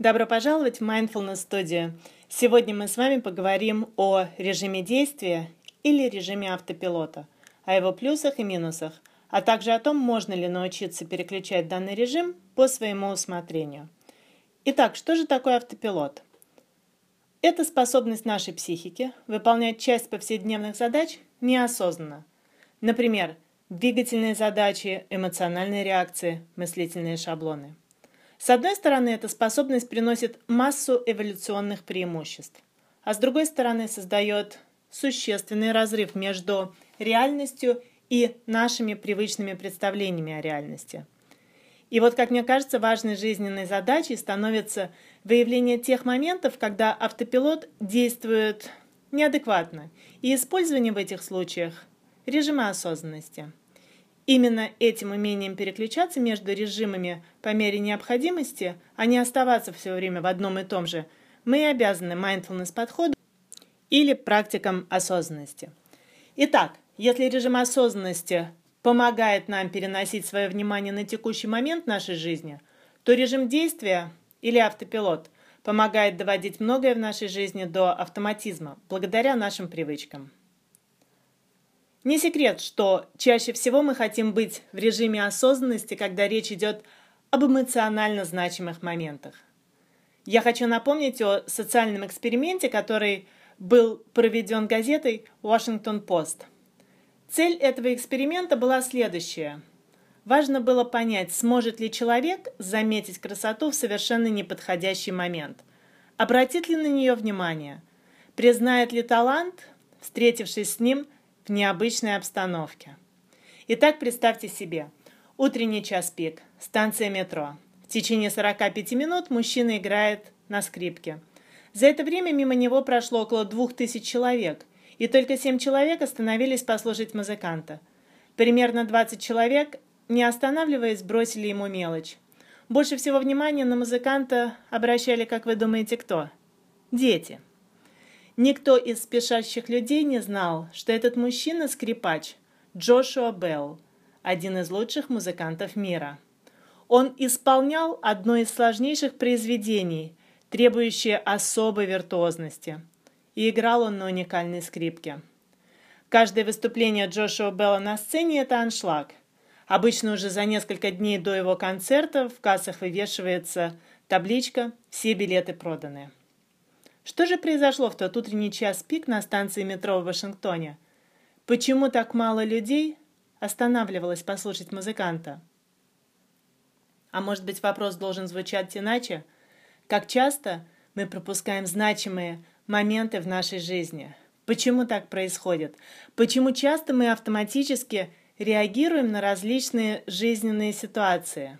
Добро пожаловать в Mindfulness Studio. Сегодня мы с вами поговорим о режиме действия или режиме автопилота, о его плюсах и минусах, а также о том, можно ли научиться переключать данный режим по своему усмотрению. Итак, что же такое автопилот? Это способность нашей психики выполнять часть повседневных задач неосознанно. Например, двигательные задачи, эмоциональные реакции, мыслительные шаблоны. С одной стороны, эта способность приносит массу эволюционных преимуществ, а с другой стороны создает существенный разрыв между реальностью и нашими привычными представлениями о реальности. И вот, как мне кажется, важной жизненной задачей становится выявление тех моментов, когда автопилот действует неадекватно, и использование в этих случаях режима осознанности – Именно этим умением переключаться между режимами по мере необходимости, а не оставаться все время в одном и том же, мы и обязаны mindfulness подходу или практикам осознанности. Итак, если режим осознанности помогает нам переносить свое внимание на текущий момент нашей жизни, то режим действия или автопилот помогает доводить многое в нашей жизни до автоматизма благодаря нашим привычкам. Не секрет, что чаще всего мы хотим быть в режиме осознанности, когда речь идет об эмоционально значимых моментах. Я хочу напомнить о социальном эксперименте, который был проведен газетой Washington Post. Цель этого эксперимента была следующая. Важно было понять, сможет ли человек заметить красоту в совершенно неподходящий момент, обратит ли на нее внимание, признает ли талант, встретившись с ним – необычной обстановке. Итак, представьте себе, утренний час пик, станция метро. В течение 45 минут мужчина играет на скрипке. За это время мимо него прошло около двух тысяч человек, и только семь человек остановились послушать музыканта. Примерно 20 человек, не останавливаясь, бросили ему мелочь. Больше всего внимания на музыканта обращали, как вы думаете, кто? Дети. Никто из спешащих людей не знал, что этот мужчина-скрипач Джошуа Белл, один из лучших музыкантов мира. Он исполнял одно из сложнейших произведений, требующее особой виртуозности, и играл он на уникальной скрипке. Каждое выступление Джошуа Белла на сцене – это аншлаг. Обычно уже за несколько дней до его концерта в кассах вывешивается табличка «Все билеты проданы». Что же произошло в тот утренний час пик на станции метро в Вашингтоне? Почему так мало людей останавливалось послушать музыканта? А может быть вопрос должен звучать иначе? Как часто мы пропускаем значимые моменты в нашей жизни? Почему так происходит? Почему часто мы автоматически реагируем на различные жизненные ситуации?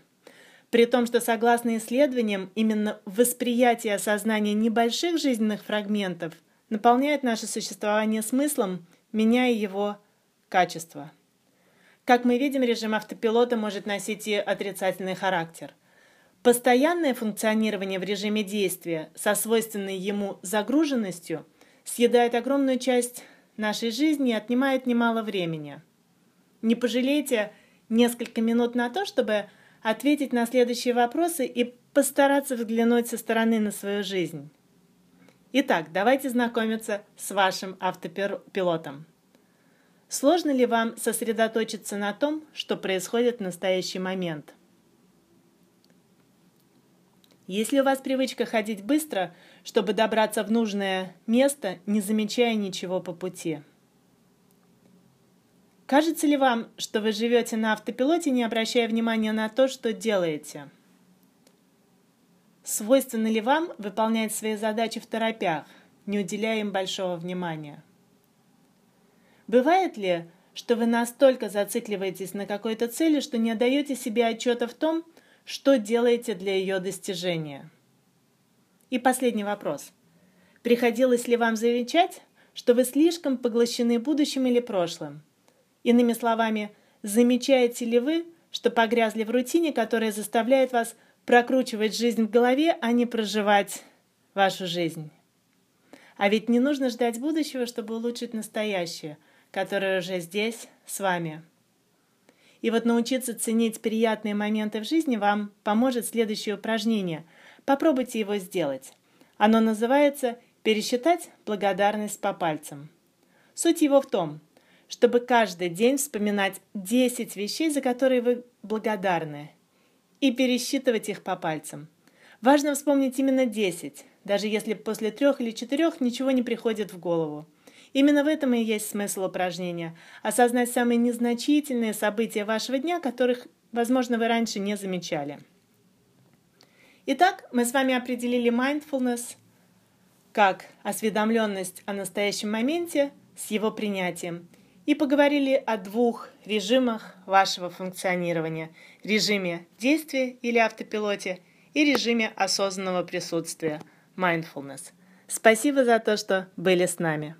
При том, что согласно исследованиям, именно восприятие осознания небольших жизненных фрагментов наполняет наше существование смыслом, меняя его качество. Как мы видим, режим автопилота может носить и отрицательный характер. Постоянное функционирование в режиме действия со свойственной ему загруженностью съедает огромную часть нашей жизни и отнимает немало времени. Не пожалейте несколько минут на то, чтобы ответить на следующие вопросы и постараться взглянуть со стороны на свою жизнь. Итак, давайте знакомиться с вашим автопилотом. Сложно ли вам сосредоточиться на том, что происходит в настоящий момент? Если у вас привычка ходить быстро, чтобы добраться в нужное место, не замечая ничего по пути – Кажется ли вам, что вы живете на автопилоте, не обращая внимания на то, что делаете? Свойственно ли вам выполнять свои задачи в торопях, не уделяя им большого внимания? Бывает ли, что вы настолько зацикливаетесь на какой-то цели, что не отдаете себе отчета в том, что делаете для ее достижения? И последний вопрос. Приходилось ли вам замечать, что вы слишком поглощены будущим или прошлым? Иными словами, замечаете ли вы, что погрязли в рутине, которая заставляет вас прокручивать жизнь в голове, а не проживать вашу жизнь? А ведь не нужно ждать будущего, чтобы улучшить настоящее, которое уже здесь, с вами. И вот научиться ценить приятные моменты в жизни вам поможет следующее упражнение. Попробуйте его сделать. Оно называется «Пересчитать благодарность по пальцам». Суть его в том, чтобы каждый день вспоминать 10 вещей, за которые вы благодарны, и пересчитывать их по пальцам. Важно вспомнить именно 10, даже если после трех или четырех ничего не приходит в голову. Именно в этом и есть смысл упражнения – осознать самые незначительные события вашего дня, которых, возможно, вы раньше не замечали. Итак, мы с вами определили mindfulness как осведомленность о настоящем моменте с его принятием и поговорили о двух режимах вашего функционирования – режиме действия или автопилоте и режиме осознанного присутствия – mindfulness. Спасибо за то, что были с нами.